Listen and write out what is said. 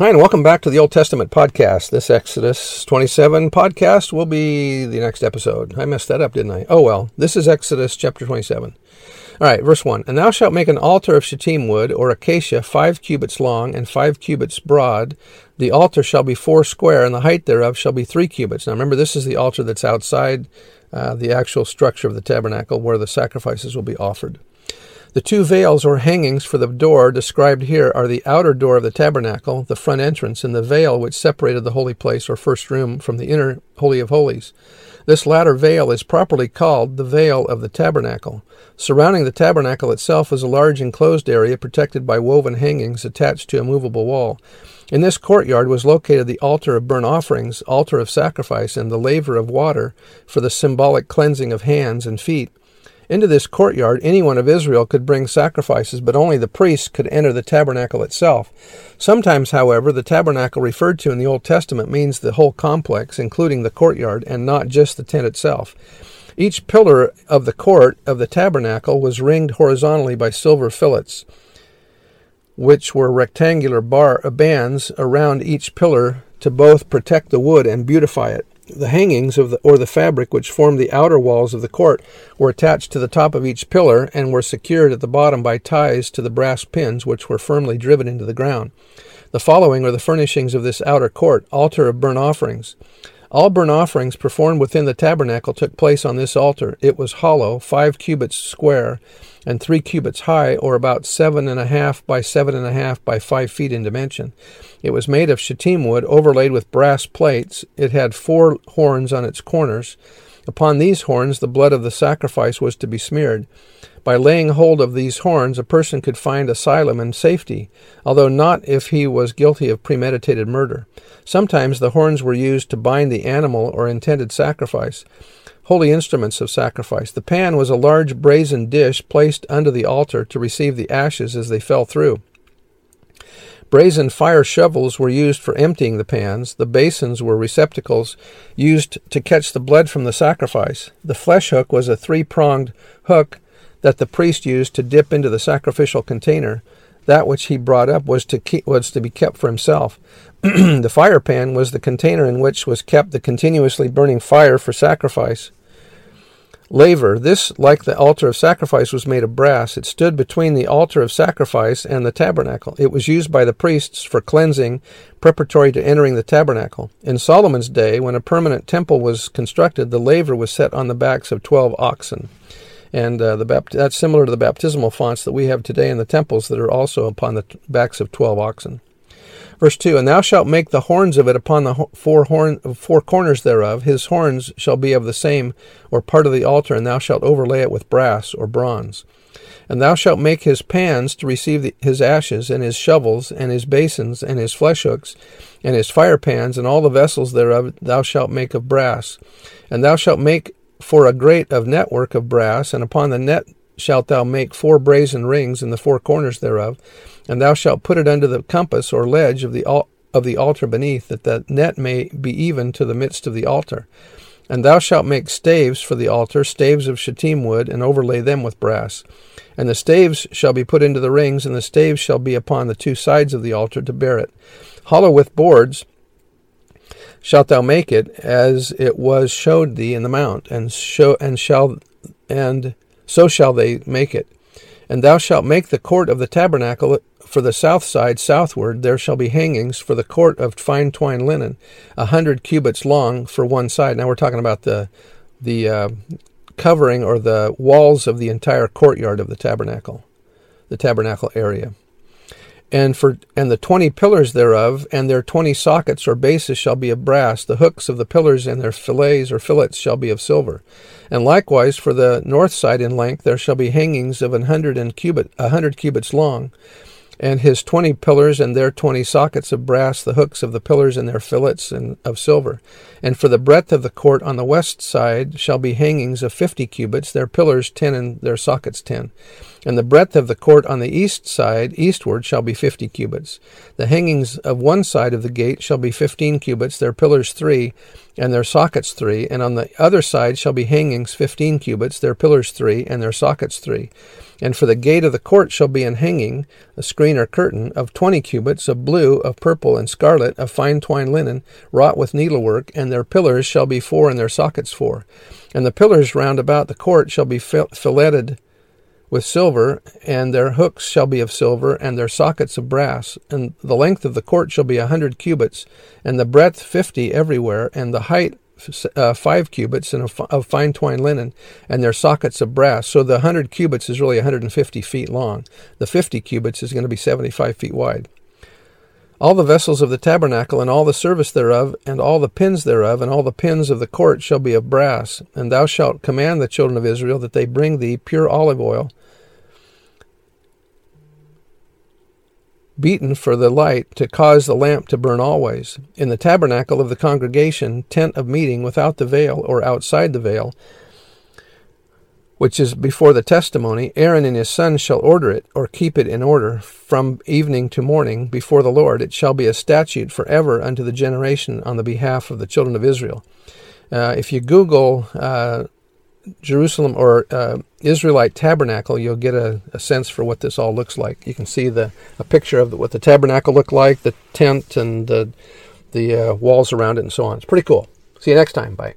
Hi, and welcome back to the Old Testament podcast. This Exodus 27 podcast will be the next episode. I messed that up, didn't I? Oh well, this is Exodus chapter 27. All right, verse 1. And thou shalt make an altar of shittim wood or acacia, five cubits long and five cubits broad. The altar shall be four square, and the height thereof shall be three cubits. Now remember, this is the altar that's outside uh, the actual structure of the tabernacle where the sacrifices will be offered. The two veils or hangings for the door described here are the outer door of the tabernacle, the front entrance, and the veil which separated the holy place or first room from the inner Holy of Holies. This latter veil is properly called the veil of the tabernacle. Surrounding the tabernacle itself is a large enclosed area protected by woven hangings attached to a movable wall. In this courtyard was located the altar of burnt offerings, altar of sacrifice, and the laver of water for the symbolic cleansing of hands and feet. Into this courtyard, anyone of Israel could bring sacrifices, but only the priests could enter the tabernacle itself. Sometimes, however, the tabernacle referred to in the Old Testament means the whole complex, including the courtyard, and not just the tent itself. Each pillar of the court of the tabernacle was ringed horizontally by silver fillets, which were rectangular bar uh, bands around each pillar to both protect the wood and beautify it. The hangings of the, or the fabric which formed the outer walls of the court were attached to the top of each pillar and were secured at the bottom by ties to the brass pins which were firmly driven into the ground. The following are the furnishings of this outer court altar of burnt offerings. All burnt offerings performed within the tabernacle took place on this altar. It was hollow, five cubits square, and three cubits high, or about seven and a half by seven and a half by five feet in dimension. It was made of shittim wood overlaid with brass plates. It had four horns on its corners. Upon these horns the blood of the sacrifice was to be smeared. By laying hold of these horns, a person could find asylum and safety, although not if he was guilty of premeditated murder. Sometimes the horns were used to bind the animal or intended sacrifice holy instruments of sacrifice. The pan was a large brazen dish placed under the altar to receive the ashes as they fell through. Brazen fire shovels were used for emptying the pans. The basins were receptacles used to catch the blood from the sacrifice. The flesh hook was a three pronged hook that the priest used to dip into the sacrificial container. That which he brought up was to keep, was to be kept for himself. the fire pan was the container in which was kept the continuously burning fire for sacrifice laver. This, like the altar of sacrifice, was made of brass. It stood between the altar of sacrifice and the tabernacle. It was used by the priests for cleansing, preparatory to entering the tabernacle. In Solomon's day, when a permanent temple was constructed, the laver was set on the backs of twelve oxen. And uh, the bapt- that's similar to the baptismal fonts that we have today in the temples that are also upon the t- backs of twelve oxen. Verse 2 And thou shalt make the horns of it upon the four, horn, four corners thereof. His horns shall be of the same, or part of the altar, and thou shalt overlay it with brass or bronze. And thou shalt make his pans to receive the, his ashes, and his shovels, and his basins, and his flesh hooks, and his fire pans, and all the vessels thereof thou shalt make of brass. And thou shalt make for a grate of network of brass, and upon the net shalt thou make four brazen rings in the four corners thereof, and thou shalt put it under the compass or ledge of the al- of the altar beneath, that the net may be even to the midst of the altar. And thou shalt make staves for the altar, staves of shittim wood, and overlay them with brass. And the staves shall be put into the rings, and the staves shall be upon the two sides of the altar to bear it. Hollow with boards shalt thou make it, as it was showed thee in the mount, and show and shall and so shall they make it. And thou shalt make the court of the tabernacle for the south side southward there shall be hangings for the court of fine twined linen, a hundred cubits long for one side. Now we're talking about the the uh, covering or the walls of the entire courtyard of the tabernacle, the tabernacle area. And for and the twenty pillars thereof, and their twenty sockets or bases shall be of brass. The hooks of the pillars and their fillets or fillets shall be of silver. And likewise for the north side in length there shall be hangings of an hundred and cubit a hundred cubits long and his twenty pillars and their twenty sockets of brass, the hooks of the pillars and their fillets and of silver. And for the breadth of the court on the west side shall be hangings of fifty cubits, their pillars ten and their sockets ten. And the breadth of the court on the east side eastward shall be fifty cubits. The hangings of one side of the gate shall be fifteen cubits, their pillars three, and their sockets three. And on the other side shall be hangings fifteen cubits, their pillars three, and their sockets three. And for the gate of the court shall be an hanging, a screen or curtain, of twenty cubits, of blue, of purple, and scarlet, of fine twined linen, wrought with needlework, and their pillars shall be four, and their sockets four. And the pillars round about the court shall be filleted with silver, and their hooks shall be of silver, and their sockets of brass. And the length of the court shall be a hundred cubits, and the breadth fifty everywhere, and the height uh, five cubits and of fine twined linen, and their sockets of brass. So the 100 cubits is really 150 feet long. The 50 cubits is going to be 75 feet wide. All the vessels of the tabernacle, and all the service thereof, and all the pins thereof, and all the pins of the court shall be of brass. And thou shalt command the children of Israel that they bring thee pure olive oil, beaten for the light to cause the lamp to burn always. In the tabernacle of the congregation, tent of meeting without the veil or outside the veil, which is before the testimony, Aaron and his sons shall order it or keep it in order from evening to morning before the Lord. It shall be a statute forever unto the generation on the behalf of the children of Israel. Uh, if you Google uh, Jerusalem or uh, Israelite tabernacle, you'll get a, a, sense for what this all looks like. You can see the a picture of the, what the tabernacle looked like, the tent, and the the uh, walls around it, and so on. It's pretty cool. See you next time. Bye.